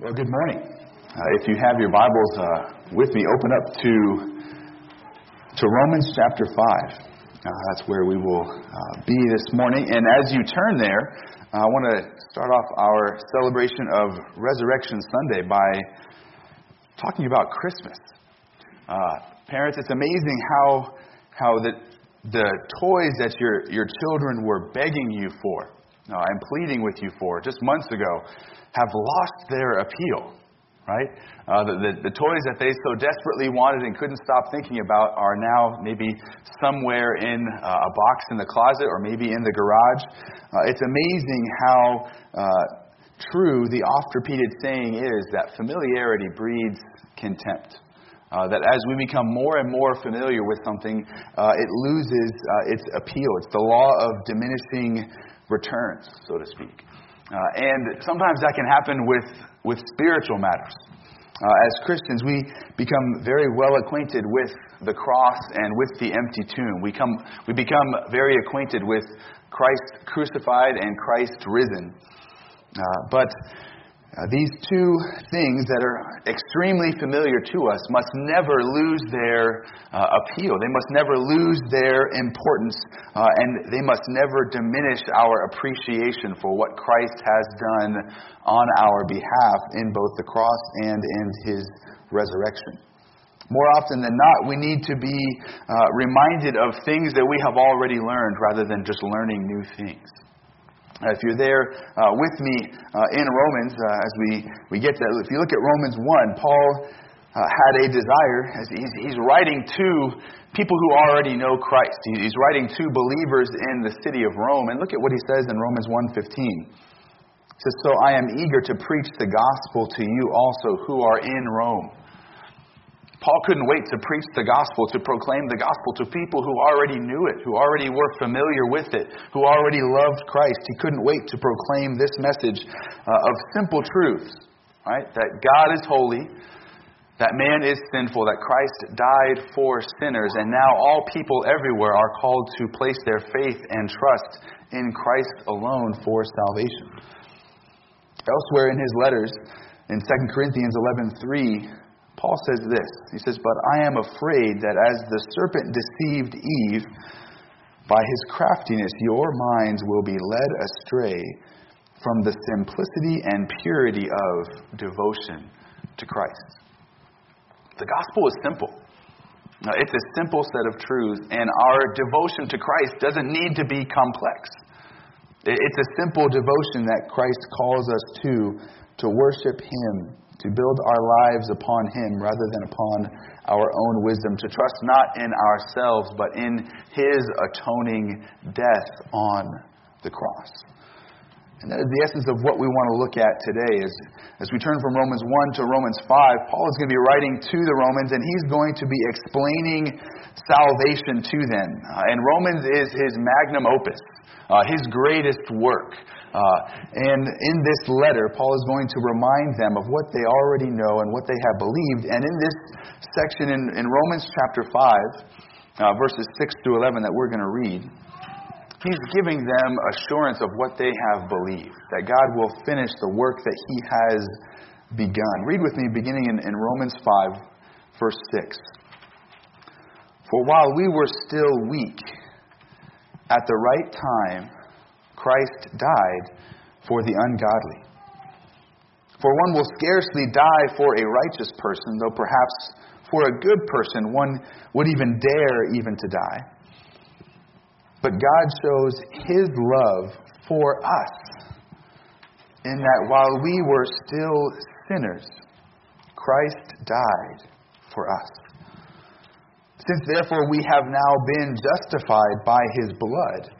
Well, good morning. Uh, if you have your Bibles uh, with me, open up to to Romans chapter five. Uh, that's where we will uh, be this morning. And as you turn there, I want to start off our celebration of Resurrection Sunday by talking about Christmas. Uh, parents, it's amazing how how the the toys that your your children were begging you for, and pleading with you for just months ago have lost their appeal, right? Uh, the, the, the, toys that they so desperately wanted and couldn't stop thinking about are now maybe somewhere in uh, a box in the closet or maybe in the garage. Uh, it's amazing how uh, true the oft repeated saying is that familiarity breeds contempt. Uh, that as we become more and more familiar with something, uh, it loses uh, its appeal. It's the law of diminishing returns, so to speak. Uh, and sometimes that can happen with, with spiritual matters. Uh, as Christians, we become very well acquainted with the cross and with the empty tomb. We, come, we become very acquainted with Christ crucified and Christ risen. Uh, but uh, these two things that are extremely familiar to us must never lose their uh, appeal. They must never lose their importance, uh, and they must never diminish our appreciation for what Christ has done on our behalf in both the cross and in his resurrection. More often than not, we need to be uh, reminded of things that we have already learned rather than just learning new things. If you're there uh, with me uh, in Romans, uh, as we, we get to, if you look at Romans 1, Paul uh, had a desire, as he's, he's, writing to people who already know Christ. He's writing to believers in the city of Rome. And look at what he says in Romans 1.15. He says, So I am eager to preach the gospel to you also who are in Rome Paul couldn't wait to preach the gospel, to proclaim the gospel to people who already knew it, who already were familiar with it, who already loved Christ. He couldn't wait to proclaim this message uh, of simple truths, right? That God is holy, that man is sinful, that Christ died for sinners, and now all people everywhere are called to place their faith and trust in Christ alone for salvation. Elsewhere in his letters, in 2 Corinthians 11:3, Paul says this He says, But I am afraid that as the serpent deceived Eve, by his craftiness your minds will be led astray from the simplicity and purity of devotion to Christ. The gospel is simple. It's a simple set of truths, and our devotion to Christ doesn't need to be complex. It's a simple devotion that Christ calls us to, to worship Him to build our lives upon Him rather than upon our own wisdom, to trust not in ourselves, but in His atoning death on the cross. And that is the essence of what we want to look at today. Is, as we turn from Romans 1 to Romans 5, Paul is going to be writing to the Romans, and he's going to be explaining salvation to them. Uh, and Romans is his magnum opus, uh, his greatest work. Uh, and in this letter, Paul is going to remind them of what they already know and what they have believed. And in this section in, in Romans chapter 5, uh, verses 6 through 11, that we're going to read, he's giving them assurance of what they have believed, that God will finish the work that he has begun. Read with me, beginning in, in Romans 5, verse 6. For while we were still weak, at the right time, Christ died for the ungodly. For one will scarcely die for a righteous person, though perhaps for a good person one would even dare even to die. But God shows his love for us in that while we were still sinners, Christ died for us. Since therefore we have now been justified by his blood,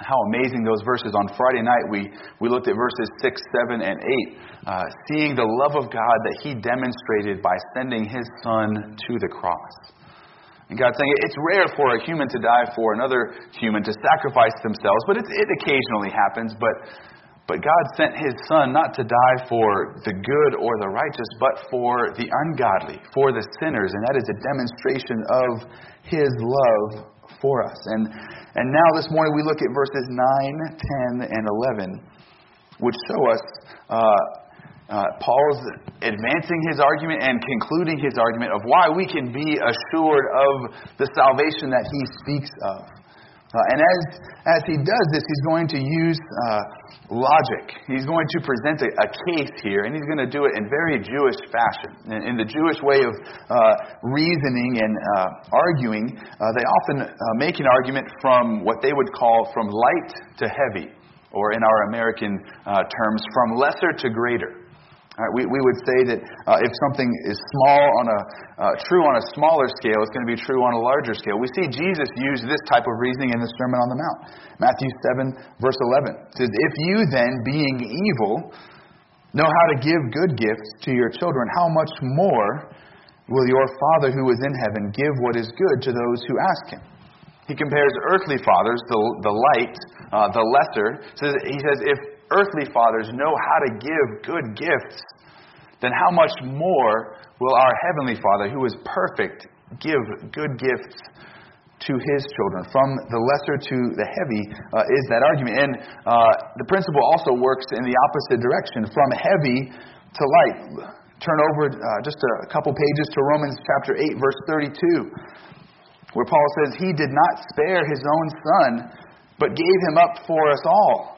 How amazing those verses. On Friday night, we, we looked at verses 6, 7, and 8, uh, seeing the love of God that He demonstrated by sending His Son to the cross. And God saying it's rare for a human to die for another human, to sacrifice themselves, but it, it occasionally happens. But, but God sent His Son not to die for the good or the righteous, but for the ungodly, for the sinners. And that is a demonstration of His love for us. And, and now this morning we look at verses 9, 10, and 11, which show us uh, uh, Paul's advancing his argument and concluding his argument of why we can be assured of the salvation that he speaks of. Uh, and as, as he does this, he's going to use uh, logic. He's going to present a, a, case here, and he's going to do it in very Jewish fashion. In, in the Jewish way of uh, reasoning and uh, arguing, uh, they often uh, make an argument from what they would call from light to heavy, or in our American terms, from lesser to greater. Right, we, we would say that uh, if something is small on a uh, true on a smaller scale, it's going to be true on a larger scale. We see Jesus use this type of reasoning in the Sermon on the Mount. Matthew 7, verse 11 says, If you then, being evil, know how to give good gifts to your children, how much more will your Father who is in heaven give what is good to those who ask him? He compares earthly fathers, the, the light, uh, the lesser. Says, he says, if earthly fathers know how to give good gifts, then how much more will our Heavenly Father, who is perfect, give good gifts to His children? From the lesser to the heavy uh, is that argument. And uh, the principle also works in the opposite direction from heavy to light. Turn over uh, just a couple pages to Romans chapter 8, verse 32, where Paul says, He did not spare His own Son, but gave Him up for us all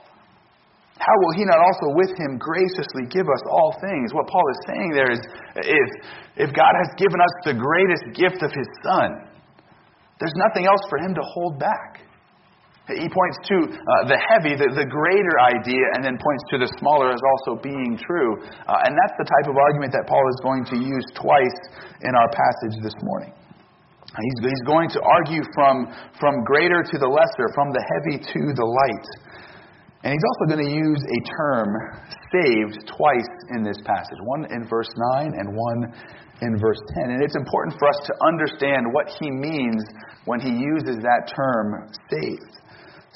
how will he not also with him graciously give us all things? What Paul is saying there is if, if God has given us the greatest gift of his Son, there's nothing else for him to hold back. He points to uh, the heavy, the, the greater idea, and then points to the smaller as also being true. Uh, and that's the type of argument that Paul is going to use twice in our passage this morning. He's, he's going to argue from, from greater to the lesser, from the heavy to the light. And he's also going to use a term, saved, twice in this passage one in verse 9 and one in verse 10. And it's important for us to understand what he means when he uses that term, saved.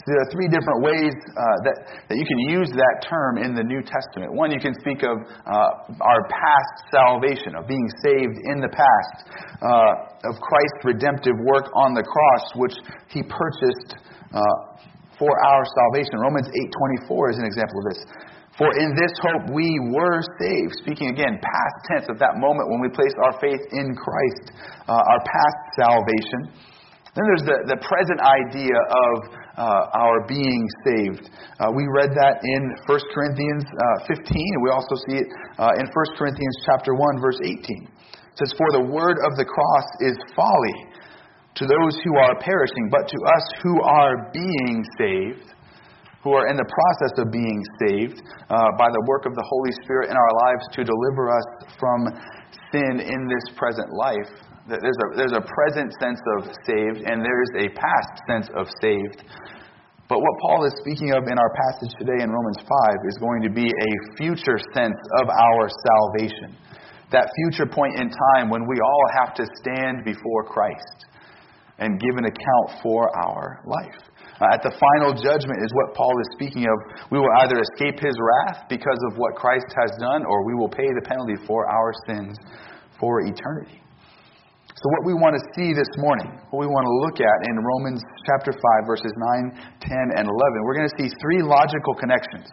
So there are three different ways uh, that, that you can use that term in the New Testament. One, you can speak of uh, our past salvation, of being saved in the past, uh, of Christ's redemptive work on the cross, which he purchased uh, for our salvation. Romans 8:24 is an example of this. For in this hope we were saved. Speaking again, past tense of that moment when we placed our faith in Christ, uh, our past salvation. Then there's the, the present idea of uh, our being saved. Uh, we read that in 1 Corinthians uh, 15, and we also see it uh, in 1 Corinthians chapter 1, verse 18. It says, For the word of the cross is folly to those who are perishing, but to us who are being saved, who are in the process of being saved uh, by the work of the Holy Spirit in our lives to deliver us from sin in this present life. There's a, there's a present sense of saved, and there's a past sense of saved. But what Paul is speaking of in our passage today in Romans 5 is going to be a future sense of our salvation. That future point in time when we all have to stand before Christ and give an account for our life. Uh, at the final judgment is what Paul is speaking of. We will either escape his wrath because of what Christ has done, or we will pay the penalty for our sins for eternity. So, what we want to see this morning, what we want to look at in Romans chapter 5, verses 9, 10, and 11, we're going to see three logical connections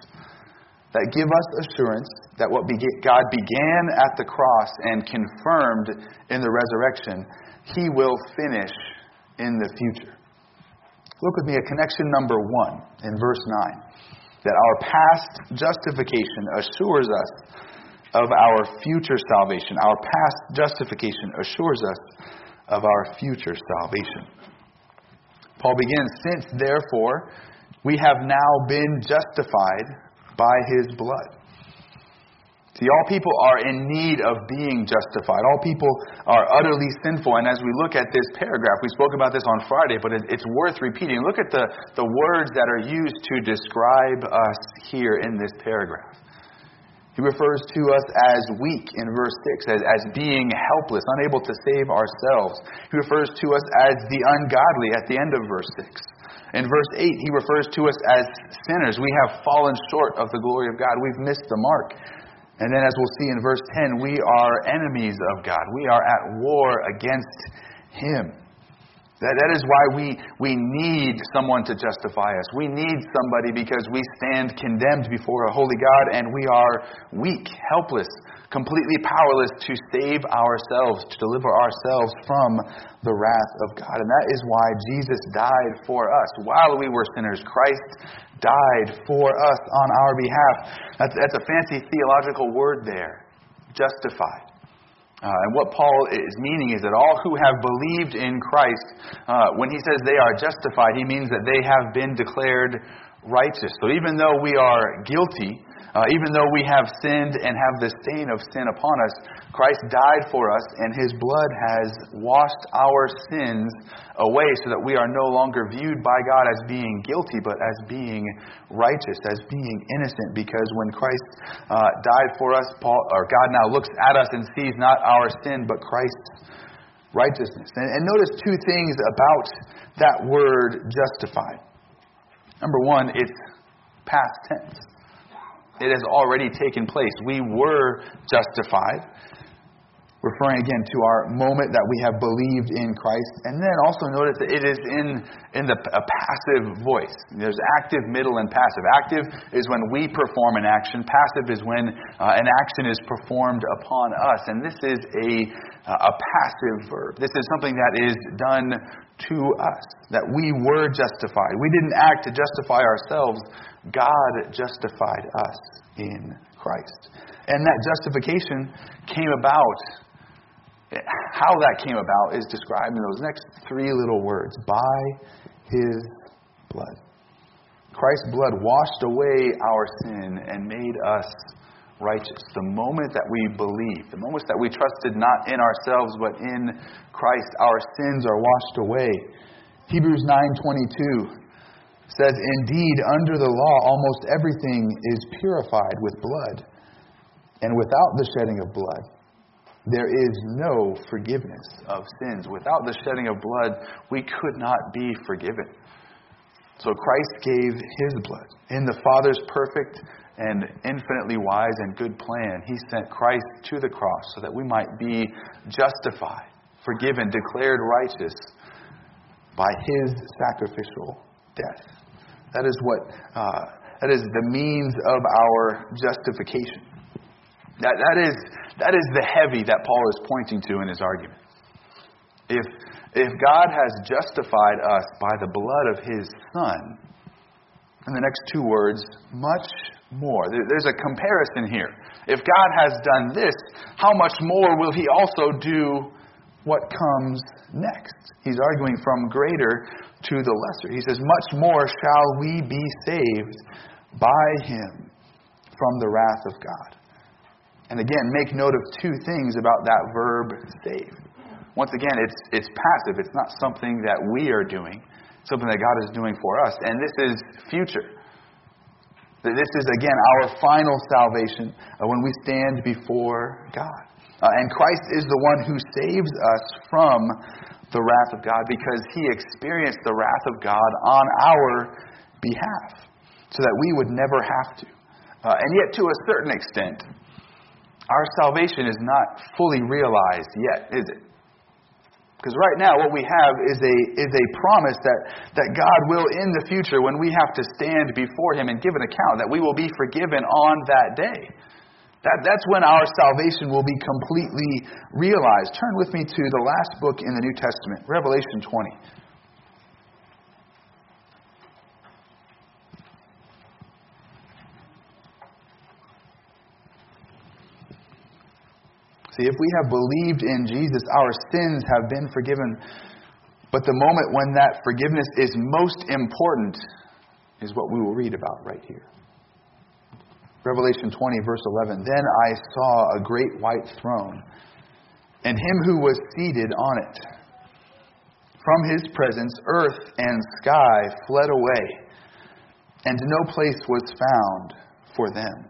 that give us assurance that what God began at the cross and confirmed in the resurrection, He will finish in the future. Look with me at connection number one in verse 9 that our past justification assures us of our future salvation. Our past justification assures us of our future salvation. Paul begins, Since therefore we have now been justified by his blood. See, all people are in need of being justified. All people are utterly sinful. And as we look at this paragraph, we spoke about this on Friday, but it's worth repeating. Look at the, the words that are used to describe us here in this paragraph. He refers to us as weak in verse 6, as, as being helpless, unable to save ourselves. He refers to us as the ungodly at the end of verse 6. In verse 8, he refers to us as sinners. We have fallen short of the glory of God. We've missed the mark. And then, as we'll see in verse 10, we are enemies of God. We are at war against Him. That, that is why we, we need someone to justify us. We need somebody because we stand condemned before a holy God and we are weak, helpless, completely powerless to save ourselves, to deliver ourselves from the wrath of God. And that is why Jesus died for us. While we were sinners, Christ died for us on our behalf. That's, that's a fancy theological word there justified. Uh, and what Paul is meaning is that all who have believed in Christ, uh, when he says they are justified, he means that they have been declared righteous. So even though we are guilty, uh, even though we have sinned and have the stain of sin upon us, Christ died for us, and his blood has washed our sins away so that we are no longer viewed by God as being guilty, but as being righteous, as being innocent. Because when Christ uh, died for us, Paul, or God now looks at us and sees not our sin, but Christ's righteousness. And, and notice two things about that word justified. Number one, it's past tense. It has already taken place. We were justified, referring again to our moment that we have believed in Christ. And then also notice that it is in, in the, a passive voice. There's active, middle, and passive. Active is when we perform an action, passive is when uh, an action is performed upon us. And this is a, a passive verb. This is something that is done to us, that we were justified. We didn't act to justify ourselves, God justified us in Christ. And that justification came about, how that came about is described in those next three little words by his blood. Christ's blood washed away our sin and made us righteous. The moment that we believe, the moment that we trusted not in ourselves but in Christ, our sins are washed away. Hebrews 9:22 says, Indeed, under the law, almost everything is purified with blood, and without the shedding of blood, there is no forgiveness of sins. Without the shedding of blood, we could not be forgiven. So Christ gave his blood. In the Father's perfect and infinitely wise and good plan, he sent Christ to the cross so that we might be justified, forgiven, declared righteous by his sacrificial death. That is what uh, that is the means of our justification. That, that, is, that is the heavy that Paul is pointing to in his argument. If, if God has justified us by the blood of his Son, in the next two words, much more. There's a comparison here. If God has done this, how much more will he also do what comes next? He's arguing from greater to the lesser. He says, Much more shall we be saved by him from the wrath of God. And again, make note of two things about that verb save. Once again, it's, it's passive. It's not something that we are doing, it's something that God is doing for us. And this is future. This is, again, our final salvation when we stand before God. Uh, and Christ is the one who saves us from the wrath of God because he experienced the wrath of God on our behalf so that we would never have to. Uh, and yet, to a certain extent, our salvation is not fully realized yet, is it? Because right now, what we have is a, is a promise that, that God will, in the future, when we have to stand before Him and give an account, that we will be forgiven on that day. That, that's when our salvation will be completely realized. Turn with me to the last book in the New Testament, Revelation 20. See, if we have believed in Jesus, our sins have been forgiven. But the moment when that forgiveness is most important is what we will read about right here. Revelation 20, verse 11. Then I saw a great white throne, and him who was seated on it. From his presence, earth and sky fled away, and no place was found for them.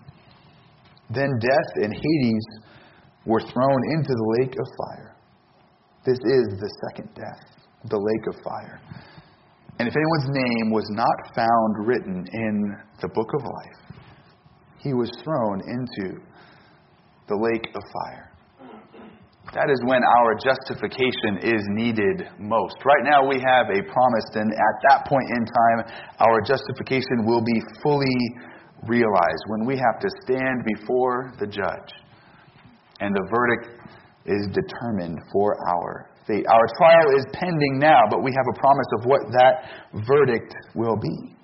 Then death and Hades were thrown into the lake of fire. This is the second death, the lake of fire. And if anyone's name was not found written in the book of life, he was thrown into the lake of fire. That is when our justification is needed most. Right now, we have a promise, and at that point in time, our justification will be fully realized when we have to stand before the judge and the verdict is determined for our fate. Our trial is pending now, but we have a promise of what that verdict will be.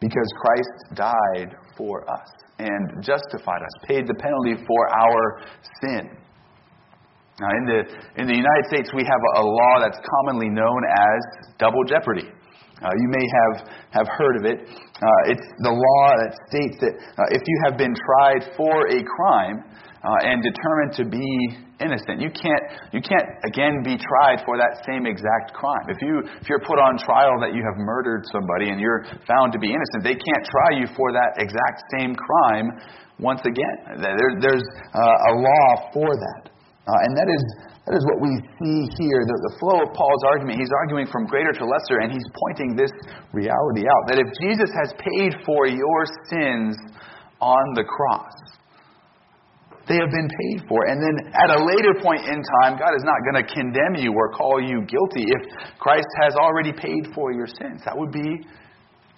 Because Christ died for us and justified us, paid the penalty for our sin. Now, in the, in the United States, we have a, a law that's commonly known as double jeopardy. Uh, you may have, have heard of it. Uh, it's the law that states that uh, if you have been tried for a crime uh, and determined to be innocent. You can't, you can't again be tried for that same exact crime. If, you, if you're put on trial that you have murdered somebody and you're found to be innocent, they can't try you for that exact same crime once again. There, there's uh, a law for that. Uh, and that is, that is what we see here. The, the flow of Paul's argument, he's arguing from greater to lesser, and he's pointing this reality out that if Jesus has paid for your sins on the cross, they have been paid for. And then at a later point in time, God is not going to condemn you or call you guilty if Christ has already paid for your sins. That would be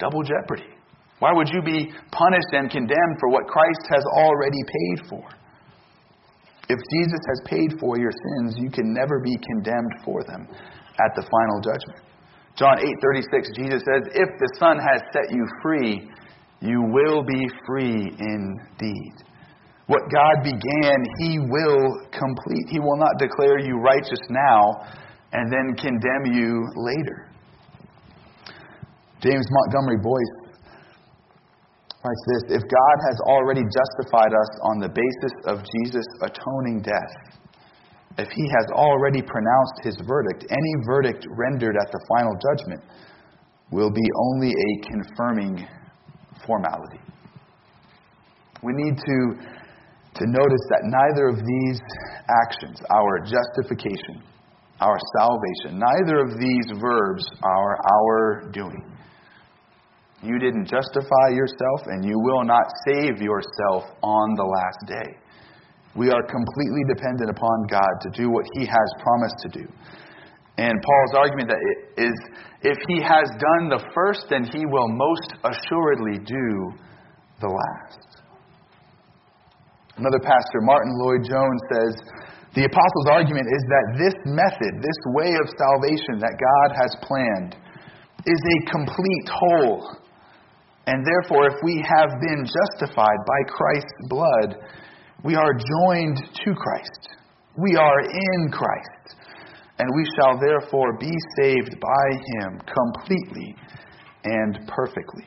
double jeopardy. Why would you be punished and condemned for what Christ has already paid for? If Jesus has paid for your sins, you can never be condemned for them at the final judgment. John 8:36 Jesus says, "If the Son has set you free, you will be free indeed." What God began, He will complete. He will not declare you righteous now and then condemn you later. James Montgomery Boice writes this If God has already justified us on the basis of Jesus' atoning death, if He has already pronounced His verdict, any verdict rendered at the final judgment will be only a confirming formality. We need to to notice that neither of these actions, our justification, our salvation, neither of these verbs are our doing. You didn't justify yourself, and you will not save yourself on the last day. We are completely dependent upon God to do what He has promised to do. And Paul's argument that is if He has done the first, then He will most assuredly do the last. Another pastor, Martyn Lloyd-Jones, says the apostles' argument is that this method, this way of salvation that God has planned, is a complete whole. And therefore, if we have been justified by Christ's blood, we are joined to Christ. We are in Christ. And we shall therefore be saved by Him completely and perfectly.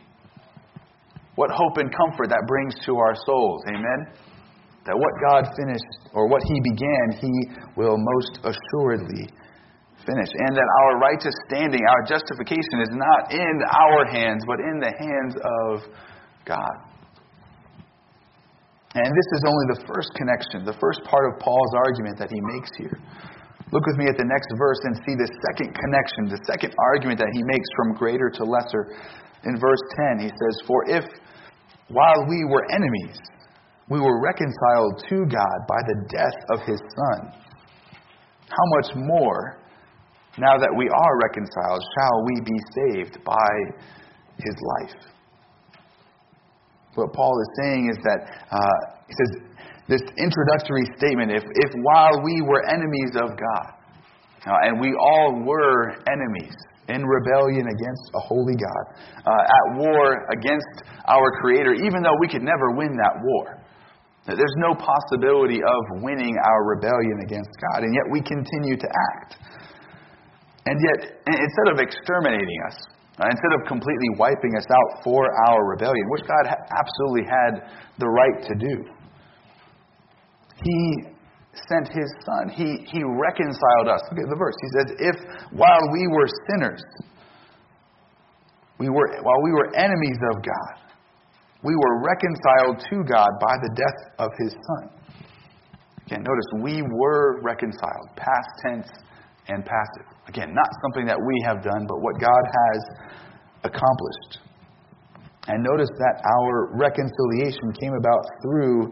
What hope and comfort that brings to our souls. Amen? that what God finished or what He began, He will most assuredly finish. And that our righteous standing, our justification is not in our hands, but in the hands of God. And this is only the first connection, the first part of Paul's argument that he makes here. Look with me at the next verse and see the second connection, the second argument that he makes from greater to lesser. In verse 10, he says, For if while we were enemies, we were reconciled to God by the death of his Son. How much more, now that we are reconciled, shall we be saved by his life? what Paul is saying is that uh, he says this introductory statement: if, if while we were enemies of God, uh, and we all were enemies in rebellion against a holy God, uh, at war against our Creator, even though we could never win that war. There's no possibility of winning our rebellion against God, and yet we continue to act. And yet, instead of exterminating us, instead of completely wiping us out for our rebellion, which God absolutely had the right to do, He sent His Son. He, he reconciled us. Look at the verse. He says, If while we were sinners, we were, while we were enemies of God, we were reconciled to God by the death of his Son. Again, notice we were reconciled, past tense and passive. Again, not something that we have done, but what God has accomplished. And notice that our reconciliation came about through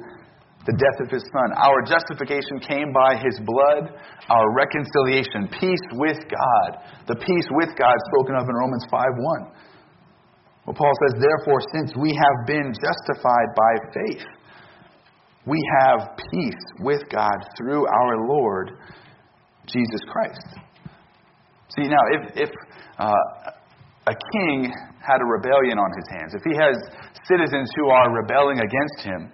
the death of his son. Our justification came by his blood, our reconciliation, peace with God, the peace with God spoken of in Romans 5 1. Well, Paul says, therefore, since we have been justified by faith, we have peace with God through our Lord Jesus Christ. See, now, if, if uh, a king had a rebellion on his hands, if he has citizens who are rebelling against him,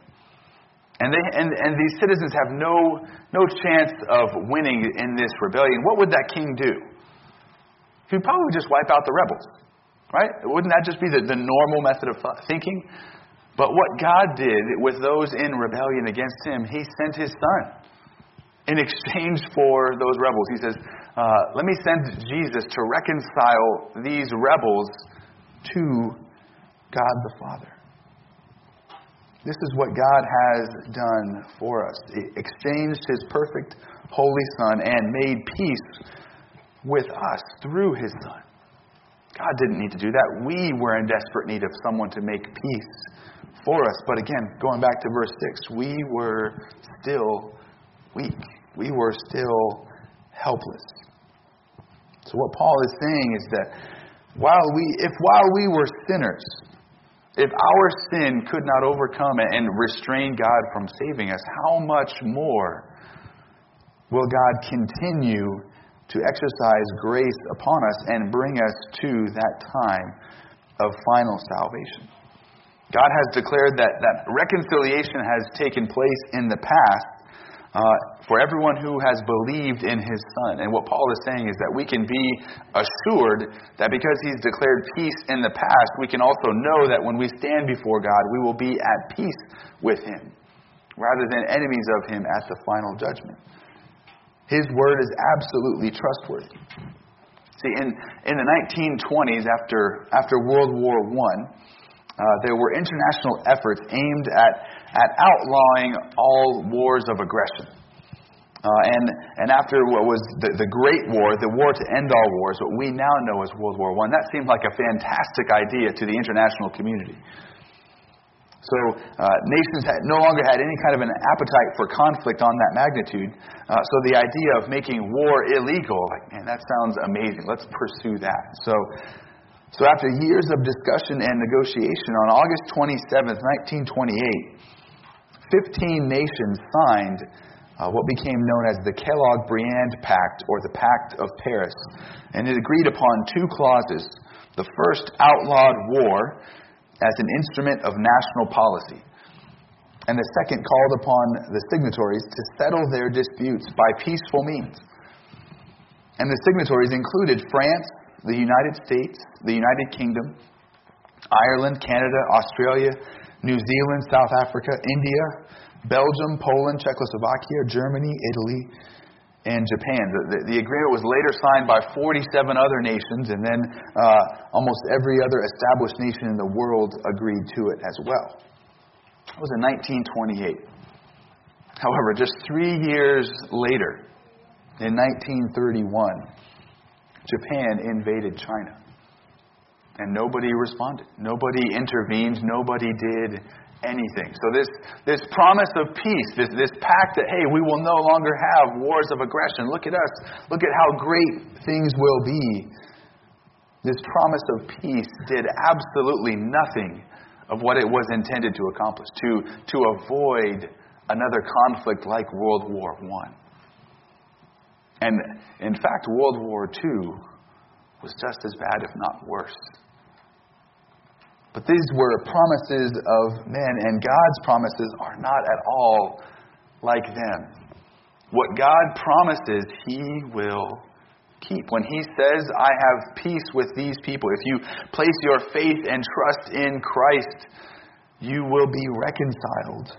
and, they, and, and these citizens have no, no chance of winning in this rebellion, what would that king do? He'd probably just wipe out the rebels. Right? Wouldn't that just be the, the normal method of thinking? But what God did with those in rebellion against him, he sent his son in exchange for those rebels. He says, uh, Let me send Jesus to reconcile these rebels to God the Father. This is what God has done for us. He exchanged his perfect, holy Son and made peace with us through his Son. God didn't need to do that. We were in desperate need of someone to make peace for us. But again, going back to verse 6, we were still weak. We were still helpless. So what Paul is saying is that while we if while we were sinners, if our sin could not overcome and restrain God from saving us, how much more will God continue to exercise grace upon us and bring us to that time of final salvation. God has declared that, that reconciliation has taken place in the past uh, for everyone who has believed in his Son. And what Paul is saying is that we can be assured that because he's declared peace in the past, we can also know that when we stand before God, we will be at peace with him rather than enemies of him at the final judgment. His word is absolutely trustworthy. See, in, in the 1920s, after, after World War I, uh, there were international efforts aimed at, at outlawing all wars of aggression. Uh, and, and after what was the, the Great War, the war to end all wars, what we now know as World War I, that seemed like a fantastic idea to the international community. So uh, nations had, no longer had any kind of an appetite for conflict on that magnitude. Uh, so the idea of making war illegal, like, man, that sounds amazing. Let's pursue that. So, so after years of discussion and negotiation, on August 27, 1928, 15 nations signed uh, what became known as the Kellogg-Briand Pact, or the Pact of Paris, and it agreed upon two clauses. The first outlawed war as an instrument of national policy. And the second called upon the signatories to settle their disputes by peaceful means. And the signatories included France, the United States, the United Kingdom, Ireland, Canada, Australia, New Zealand, South Africa, India, Belgium, Poland, Czechoslovakia, Germany, Italy, and Japan. The, the, the, agreement was later signed by 47 other nations, and then uh, almost every other established nation in the world agreed to it as well. That was in 1928. However, just three years later, in 1931, Japan invaded China. And nobody responded. Nobody intervened. Nobody did anything. So this, this promise of peace, this, this pact that, hey, we will no longer have wars of aggression. Look at us. Look at how great things will be. This promise of peace did absolutely nothing of what it was intended to accomplish, to, to avoid another conflict like World War I. And in fact, World War II was just as bad, if not worse. But these were promises of men, and God's promises are not at all like them. What God promises, He will keep. When He says, I have peace with these people, if you place your faith and trust in Christ, you will be reconciled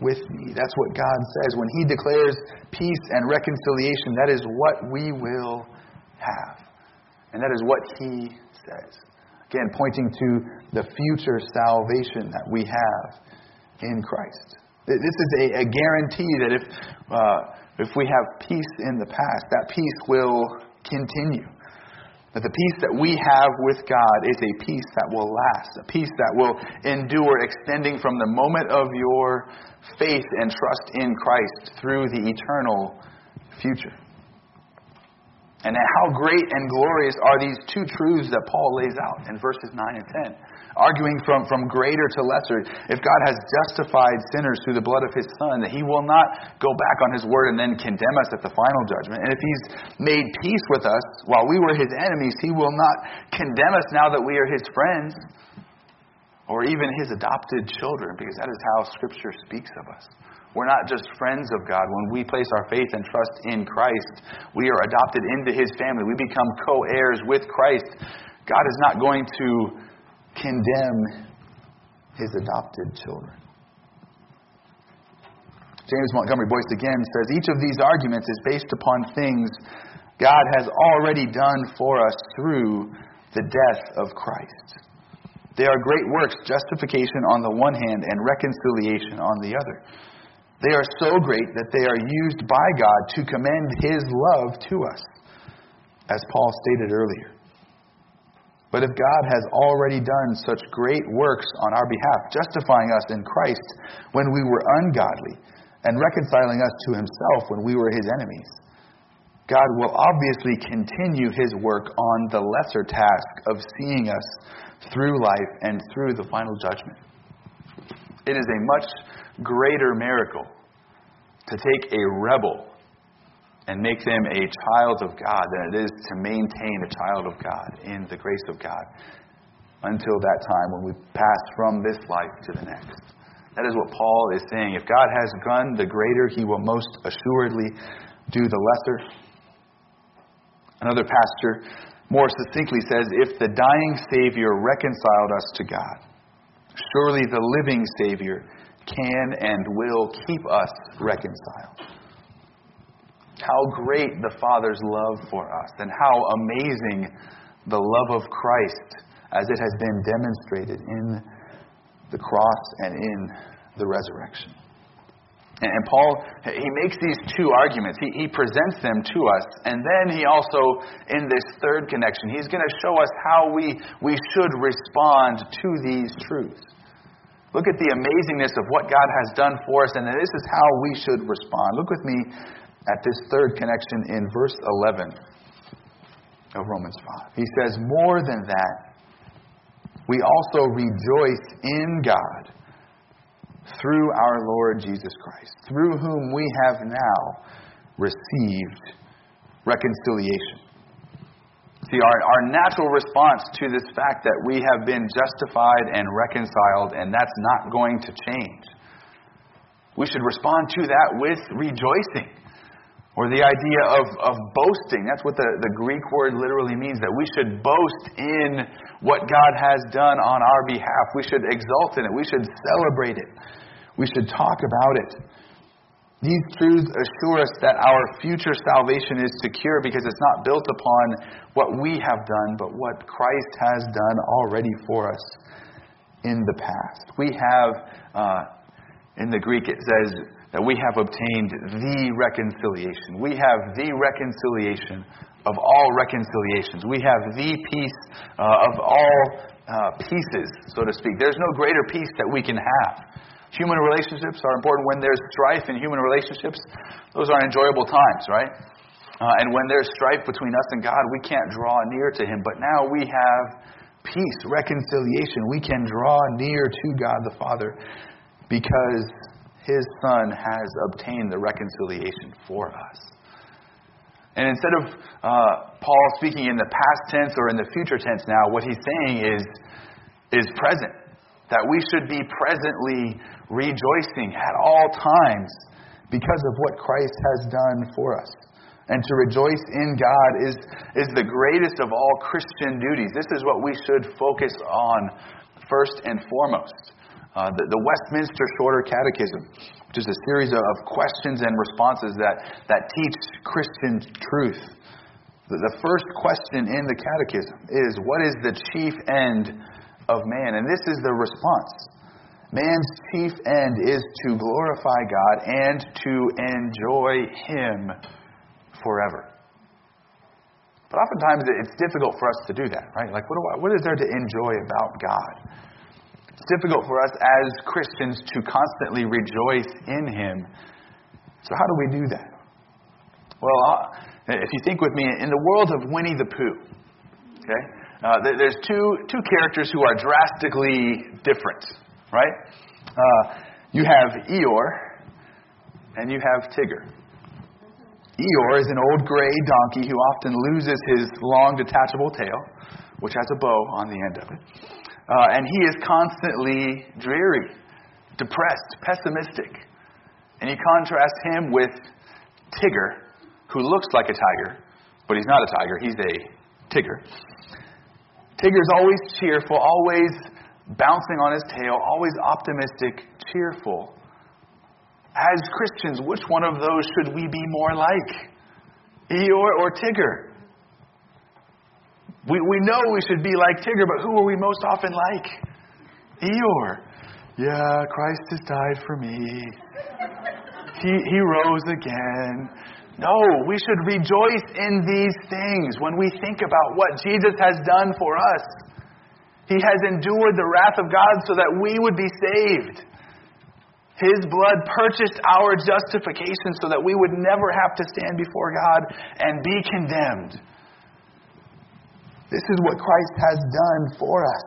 with me. That's what God says. When He declares peace and reconciliation, that is what we will have. And that is what He says. Again, pointing to the future salvation that we have in Christ. This is a, a guarantee that if, uh, if we have peace in the past, that peace will continue. That the peace that we have with God is a peace that will last, a peace that will endure, extending from the moment of your faith and trust in Christ through the eternal future. And how great and glorious are these two truths that Paul lays out in verses 9 and 10, arguing from, from greater to lesser. If God has justified sinners through the blood of his Son, that he will not go back on his word and then condemn us at the final judgment. And if he's made peace with us while we were his enemies, he will not condemn us now that we are his friends or even his adopted children, because that is how Scripture speaks of us. We're not just friends of God. When we place our faith and trust in Christ, we are adopted into his family. We become co heirs with Christ. God is not going to condemn his adopted children. James Montgomery Boice again says each of these arguments is based upon things God has already done for us through the death of Christ. They are great works, justification on the one hand and reconciliation on the other. They are so great that they are used by God to commend His love to us, as Paul stated earlier. But if God has already done such great works on our behalf, justifying us in Christ when we were ungodly, and reconciling us to Himself when we were His enemies, God will obviously continue His work on the lesser task of seeing us through life and through the final judgment. It is a much greater miracle to take a rebel and make them a child of God than it is to maintain a child of God in the grace of God until that time when we pass from this life to the next. That is what Paul is saying. If God has done the greater, he will most assuredly do the lesser. Another pastor more succinctly says, If the dying Savior reconciled us to God, surely the living Savior can and will keep us reconciled. How great the Father's love for us, and how amazing the love of Christ as it has been demonstrated in the cross and in the resurrection. And Paul, he makes these two arguments. He, he presents them to us. And then he also, in this third connection, he's going to show us how we, we should respond to these truths. Look at the amazingness of what God has done for us, and this is how we should respond. Look with me at this third connection in verse 11 of Romans 5. He says, More than that, we also rejoice in God through our Lord Jesus Christ, through whom we have now received reconciliation. See, our, our natural response to this fact that we have been justified and reconciled, and that's not going to change. We should respond to that with rejoicing. Or the idea of, of boasting. That's what the, the Greek word literally means, that we should boast in what God has done on our behalf. We should exult in it. We should celebrate it. We should talk about it. These truths assure us that our future salvation is secure because it's not built upon what we have done, but what Christ has done already for us in the past. We have, uh, in the Greek, it says that we have obtained the reconciliation. We have the reconciliation of all reconciliations. We have the peace uh, of all uh, peaces, so to speak. There's no greater peace that we can have. Human relationships are important. When there's strife in human relationships, those are enjoyable times, right? Uh, and when there's strife between us and God, we can't draw near to Him. But now we have peace, reconciliation. We can draw near to God the Father because his Son has obtained the reconciliation for us. And instead of uh, Paul speaking in the past tense or in the future tense now, what he's saying is, is present. That we should be presently rejoicing at all times because of what Christ has done for us. And to rejoice in God is, is the greatest of all Christian duties. This is what we should focus on first and foremost. Uh, the, the, Westminster Shorter Catechism, which is a series of, questions and responses that, that teach Christian truth. The, the first question in the Catechism is What is the chief end of man? And this is the response Man's chief end is to glorify God and to enjoy Him forever. But oftentimes it's difficult for us to do that, right? Like, what, I, what is there to enjoy about God? It's difficult for us as Christians to constantly rejoice in Him. So, how do we do that? Well, uh, if you think with me, in the world of Winnie the Pooh, okay, uh, there's two, two characters who are drastically different, right? Uh, you have Eeyore and you have Tigger. Eeyore is an old gray donkey who often loses his long detachable tail, which has a bow on the end of it. Uh, and he is constantly dreary, depressed, pessimistic. And you contrast him with Tigger, who looks like a tiger, but he's not a tiger, he's a Tigger. Tigger's always cheerful, always bouncing on his tail, always optimistic, cheerful. As Christians, which one of those should we be more like? Eeyore or Tigger? We, we know we should be like Tigger, but who are we most often like? Eeyore. Yeah, Christ has died for me. He, he rose again. No, we should rejoice in these things when we think about what Jesus has done for us. He has endured the wrath of God so that we would be saved. His blood purchased our justification so that we would never have to stand before God and be condemned. This is what Christ has done for us.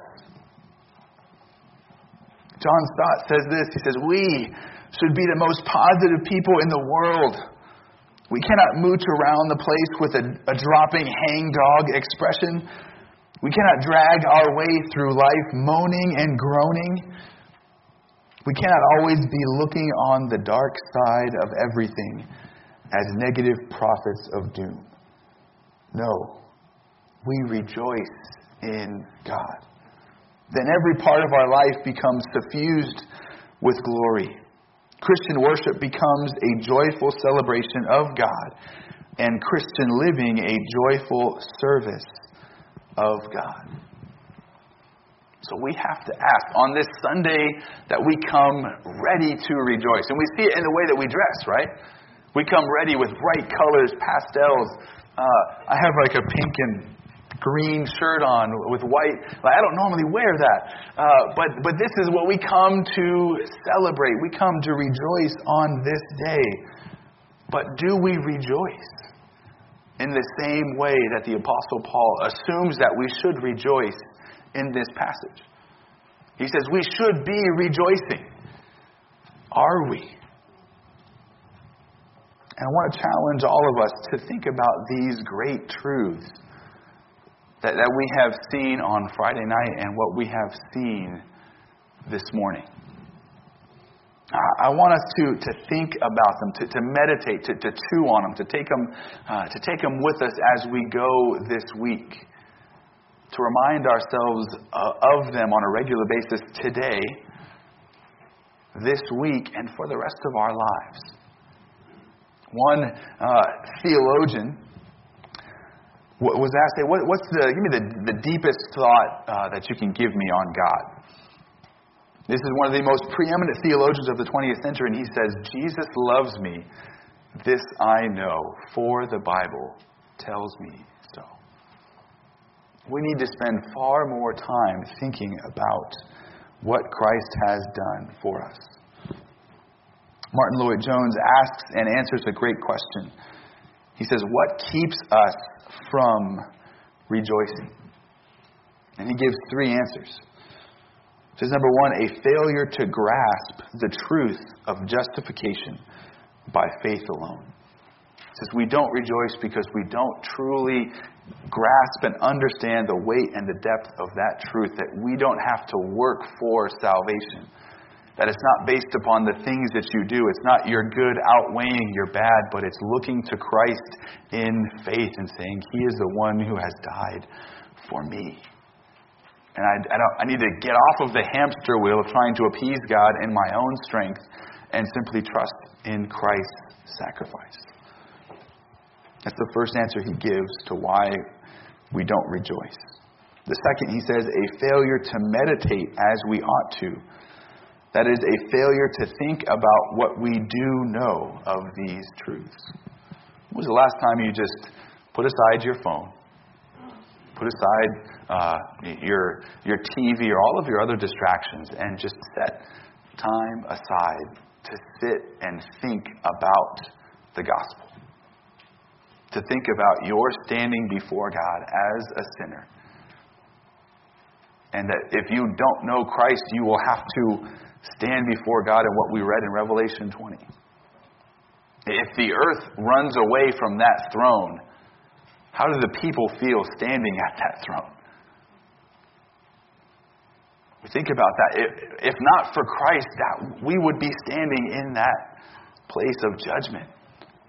John Stott says this. He says, We should be the most positive people in the world. We cannot mooch around the place with a, a dropping hangdog expression. We cannot drag our way through life moaning and groaning. We cannot always be looking on the dark side of everything as negative prophets of doom. No we rejoice in God. Then every part of our life becomes suffused with glory. Christian worship becomes a joyful celebration of God, and Christian living a joyful service of God. So we have to ask on this Sunday that we come ready to rejoice. And we see it in the way that we dress, right? We come ready with bright colors, pastels. Uh, I have like a pink and green shirt on with white. I don't normally wear that. Uh, but, but this is what we come to celebrate. We come to rejoice on this day. But do we rejoice in the same way that the Apostle Paul assumes that we should rejoice in this passage? He says we should be rejoicing. Are we? And I want to challenge all of us to think about these great truths that, that we have seen on Friday night and what we have seen this morning. I want us to, to think about them, to, to meditate, to, to chew on them, to take them, uh, to take them with us as we go this week, to remind ourselves uh, of them on a regular basis today, this week, and for the rest of our lives. One uh, theologian was asked, what, what's the, give me the, the deepest thought uh, that you can give me on God. This is one of the most preeminent theologians of the 20th century, and he says, Jesus loves me. This I know, for the Bible tells me so. We need to spend far more time thinking about what Christ has done for us. Martyn Lloyd-Jones asks and answers a great question. He says, What keeps us from rejoicing? And he gives three answers. He says, number one, a failure to grasp the truth of justification by faith alone. Says, we don't rejoice because we don't truly grasp and understand the weight and the depth of that truth, that we don't have to work for salvation. That it's not based upon the things that you do. It's not your good outweighing your bad, but it's looking to Christ in faith and saying, He is the one who has died for me. And I, I, I need to get off of the hamster wheel of trying to appease God in my own strength and simply trust in Christ's sacrifice. That's the first answer he gives to why we don't rejoice. The second, he says, a failure to meditate as we ought to. That is a failure to think about what we do know of these truths. When was the last time you just put aside your phone, put aside uh, your, your TV or all of your other distractions and just set time aside to sit and think about the gospel. To think about your standing before God as a sinner. And that if you don't know Christ, you will have to stand before God in what we read in Revelation 20. If the earth runs away from that throne, how do the people feel standing at that throne? Think about that. If not for Christ, that we would be standing in that place of judgment,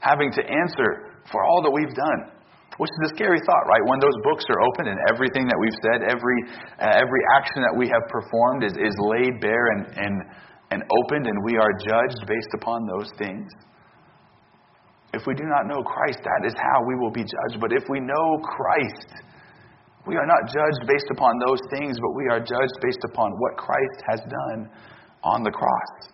having to answer for all that we've done. Which is a scary thought, right? When those books are open and everything that we've said, every uh, every action that we have performed is, is laid bare and, and and opened, and we are judged based upon those things. If we do not know Christ, that is how we will be judged. But if we know Christ, we are not judged based upon those things, but we are judged based upon what Christ has done on the cross.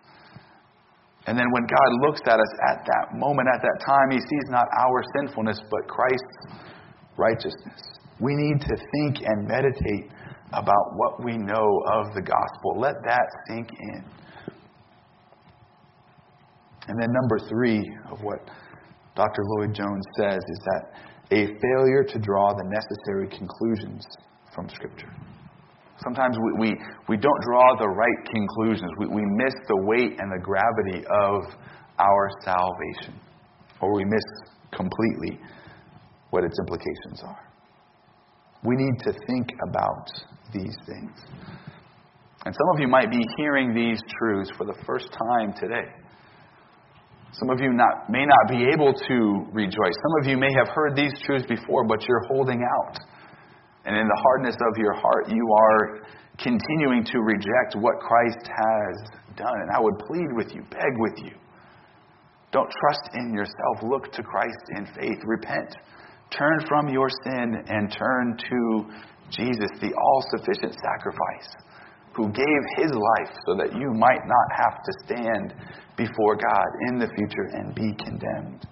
And then when God looks at us at that moment, at that time, He sees not our sinfulness, but Christ's righteousness. We need to think and meditate about what we know of the gospel. Let that sink in. And then, number three of what Dr. Lloyd Jones says is that a failure to draw the necessary conclusions from Scripture. Sometimes we, we, we don't draw the right conclusions. We, we miss the weight and the gravity of our salvation, or we miss completely what its implications are. We need to think about these things. And some of you might be hearing these truths for the first time today. Some of you not, may not be able to rejoice. Some of you may have heard these truths before, but you're holding out. And in the hardness of your heart, you are continuing to reject what Christ has done. And I would plead with you, beg with you. Don't trust in yourself. Look to Christ in faith. Repent. Turn from your sin and turn to Jesus, the all sufficient sacrifice, who gave his life so that you might not have to stand before God in the future and be condemned.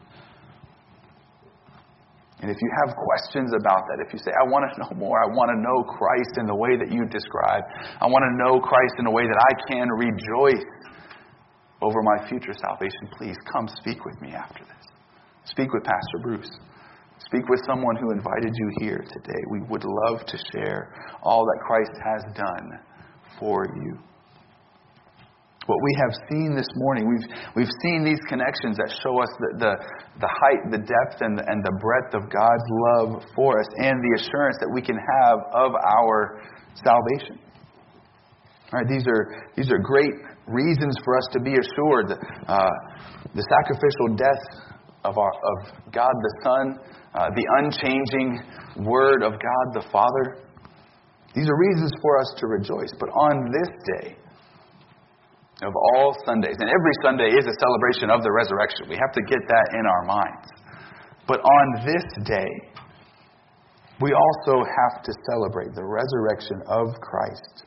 And if you have questions about that, if you say, I want to know more, I want to know Christ in the way that you describe, I want to know Christ in a way that I can rejoice over my future salvation, please come speak with me after this. Speak with Pastor Bruce. Speak with someone who invited you here today. We would love to share all that Christ has done for you what we have seen this morning. We've, we've seen these connections that show us the, the, the height, the depth, and, and the breadth of God's love for us and the assurance that we can have of our salvation. All right, these, are, these are great reasons for us to be assured. Uh, the sacrificial death of, our, of God the Son, uh, the unchanging Word of God the Father. These are reasons for us to rejoice. But on this day, of all Sundays. And every Sunday is a celebration of the resurrection. We have to get that in our minds. But on this day, we also have to celebrate the resurrection of Christ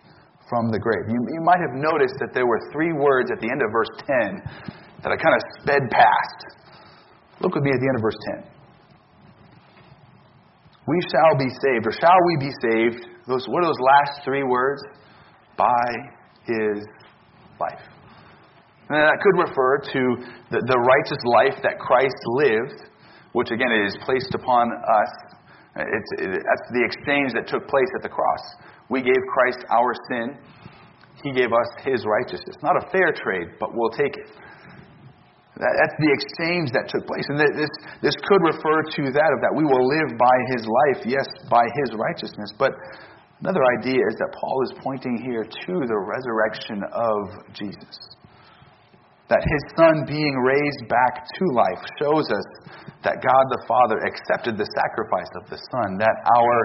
from the grave. You, you might have noticed that there were three words at the end of verse 10 that I kind of sped past. Look with me at the end of verse 10. We shall be saved, or shall we be saved? Those, what are those last three words? By his life. And that could refer to the, the righteous life that Christ lived, which again is placed upon us. It's, it, that's the exchange that took place at the cross. We gave Christ our sin. He gave us his righteousness. Not a fair trade, but we'll take it. That's the exchange that took place. And this, this could refer to that of that we will live by his life, yes, by his righteousness. But another idea is that Paul is pointing here to the resurrection of Jesus. That his son being raised back to life shows us that God the Father accepted the sacrifice of the Son, that our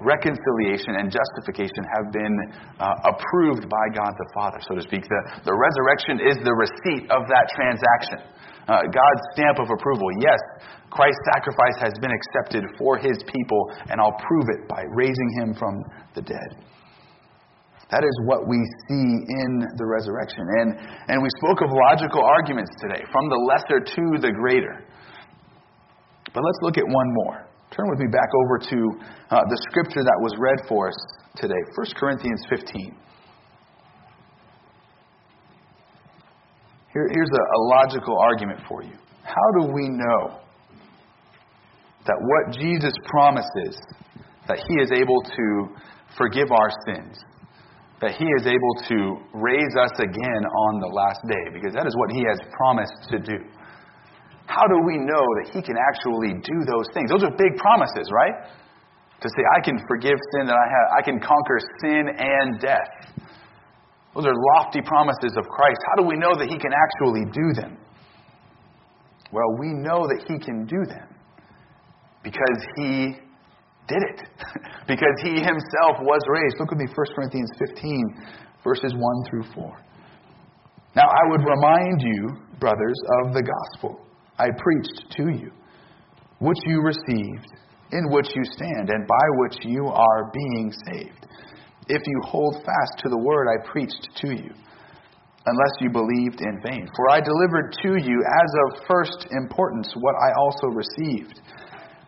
reconciliation and justification have been uh, approved by God the Father, so to speak. The, the resurrection is the receipt of that transaction. Uh, God's stamp of approval. Yes, Christ's sacrifice has been accepted for his people, and I'll prove it by raising him from the dead. That is what we see in the resurrection. And, and we spoke of logical arguments today, from the lesser to the greater. But let's look at one more. Turn with me back over to uh, the scripture that was read for us today 1 Corinthians 15. Here, here's a, a logical argument for you. How do we know that what Jesus promises, that He is able to forgive our sins, that He is able to raise us again on the last day? Because that is what He has promised to do. How do we know that He can actually do those things? Those are big promises, right? To say, I can forgive sin that I have, I can conquer sin and death. Those are lofty promises of Christ. How do we know that He can actually do them? Well, we know that He can do them because He did it. because He Himself was raised. Look with me, 1 Corinthians 15, verses 1 through 4. Now, I would remind you, brothers, of the gospel I preached to you, which you received, in which you stand, and by which you are being saved, if you hold fast to the word I preached to you, unless you believed in vain. For I delivered to you as of first importance what I also received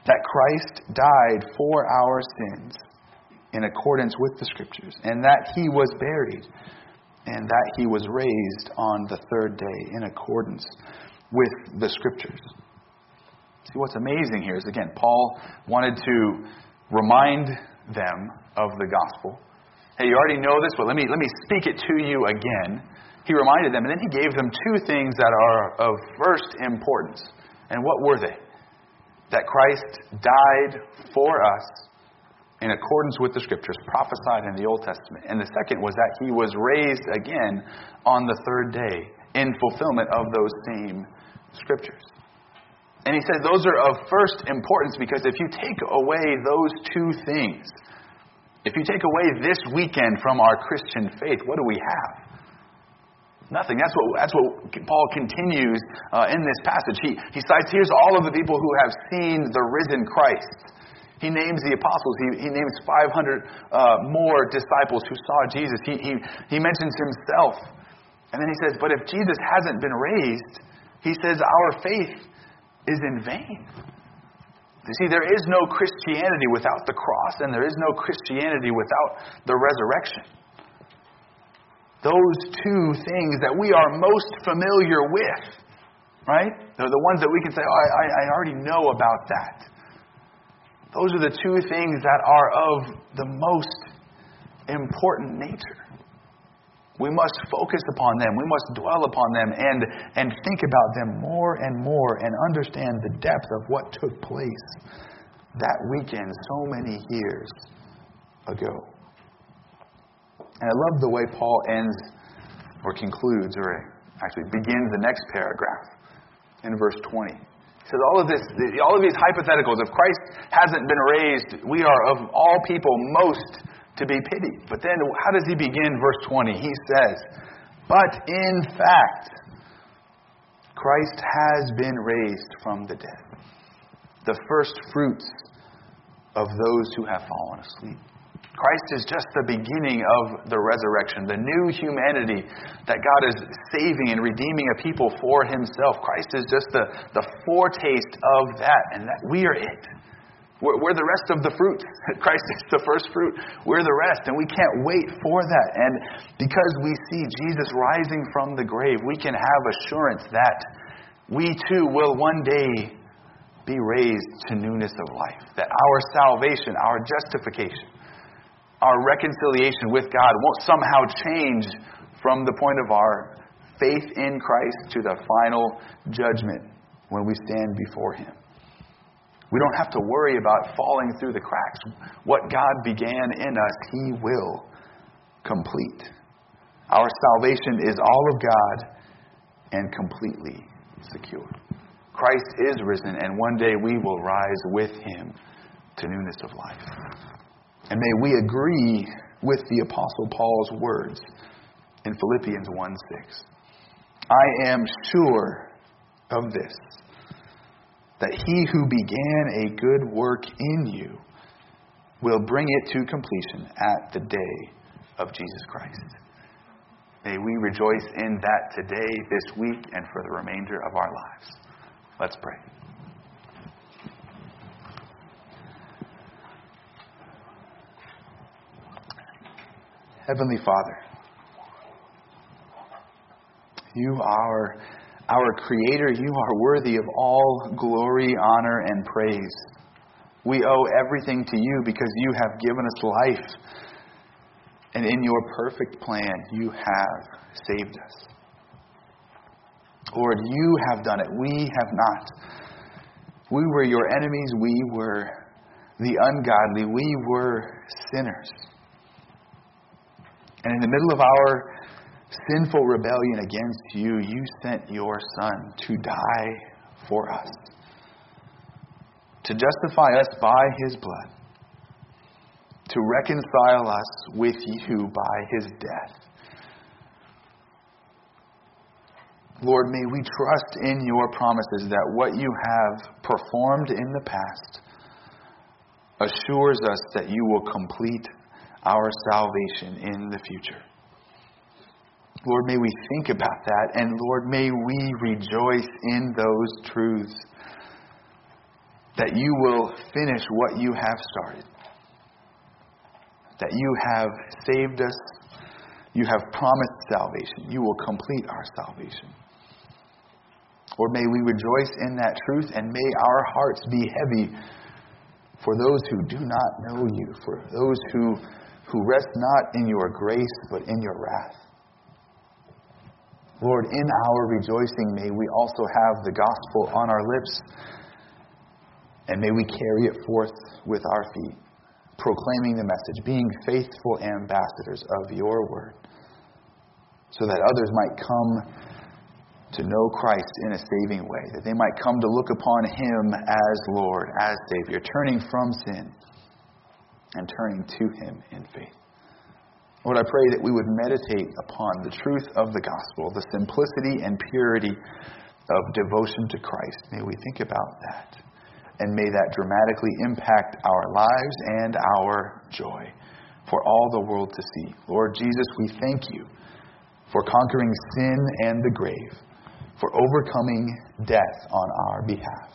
that Christ died for our sins in accordance with the Scriptures, and that he was buried, and that he was raised on the third day in accordance with the scriptures. See, what's amazing here is, again, Paul wanted to remind them of the gospel. Hey, you already know this, but let me, let me speak it to you again. He reminded them, and then he gave them two things that are of first importance. And what were they? That Christ died for us in accordance with the scriptures prophesied in the Old Testament. And the second was that he was raised again on the third day in fulfillment of those same scriptures. And he said those are of first importance because if you take away those two things, if you take away this weekend from our Christian faith, what do we have? Nothing. That's what, that's what Paul continues uh, in this passage. He, he cites here's all of the people who have seen the risen Christ. He names the apostles. He, he names 500 uh, more disciples who saw Jesus. He, he, he mentions himself. And then he says, But if Jesus hasn't been raised, he says our faith is in vain. You see, there is no Christianity without the cross, and there is no Christianity without the resurrection. Those two things that we are most familiar with, right? They're the ones that we can say, oh, I, I already know about that. Those are the two things that are of the most important nature. We must focus upon them. We must dwell upon them and, and think about them more and more and understand the depth of what took place that weekend so many years ago. And I love the way Paul ends or concludes or actually begins the next paragraph in verse 20. He says, all of this, all of these hypotheticals, if Christ hasn't been raised, we are of all people most to be pitied. But then, how does he begin verse 20? He says, But in fact, Christ has been raised from the dead, the first fruits of those who have fallen asleep. Christ is just the beginning of the resurrection, the new humanity that God is saving and redeeming a people for himself. Christ is just the, the foretaste of that, and that we are it. We're, we're, the rest of the fruit. Christ is the first fruit. We're the rest, and we can't wait for that. And because we see Jesus rising from the grave, we can have assurance that we too will one day be raised to newness of life. That our salvation, our justification, our reconciliation with God won't somehow change from the point of our faith in Christ to the final judgment when we stand before Him. We don't have to worry about falling through the cracks. What God began in us, He will complete. Our salvation is all of God and completely secure. Christ is risen, and one day we will rise with Him to newness of life. And may we agree with the Apostle Paul's words in Philippians 1 6. I am sure of this that he who began a good work in you will bring it to completion at the day of Jesus Christ. May we rejoice in that today, this week, and for the remainder of our lives. Let's pray. Heavenly Father, you are our Creator, you are worthy of all glory, honor, and praise. We owe everything to you because you have given us life. And in your perfect plan, you have saved us. Lord, you have done it. We have not. We were your enemies. We were the ungodly. We were sinners. And in the middle of our sinful rebellion against you, you sent your Son to die for us, to justify us by his blood, to reconcile us with you by his death. Lord, may we trust in your promises that what you have performed in the past assures us that you will complete our salvation in the future. Lord, may we think about that, and Lord, may we rejoice in those truths that you will finish what you have started, that you have saved us, you have promised salvation, you will complete our salvation. Lord, may we rejoice in that truth, and may our hearts be heavy for those who do not know you, for those who, who rest not in your grace, but in your wrath. Lord, in our rejoicing, may we also have the gospel on our lips, and may we carry it forth with our feet, proclaiming the message, being faithful ambassadors of your word, so that others might come to know Christ in a saving way, that they might come to look upon him as Lord, as Savior, turning from sin and turning to him in faith. Lord, I pray that we would meditate upon the truth of the gospel, the simplicity and purity of devotion to Christ. May we think about that. And may that dramatically impact our lives and our joy for all the world to see. Lord Jesus, we thank you for conquering sin and the grave, for overcoming death on our behalf.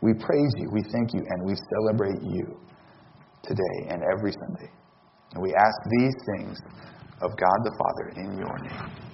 We praise you, we thank you, and we celebrate you today and every Sunday. And we ask these things of God the Father in your name.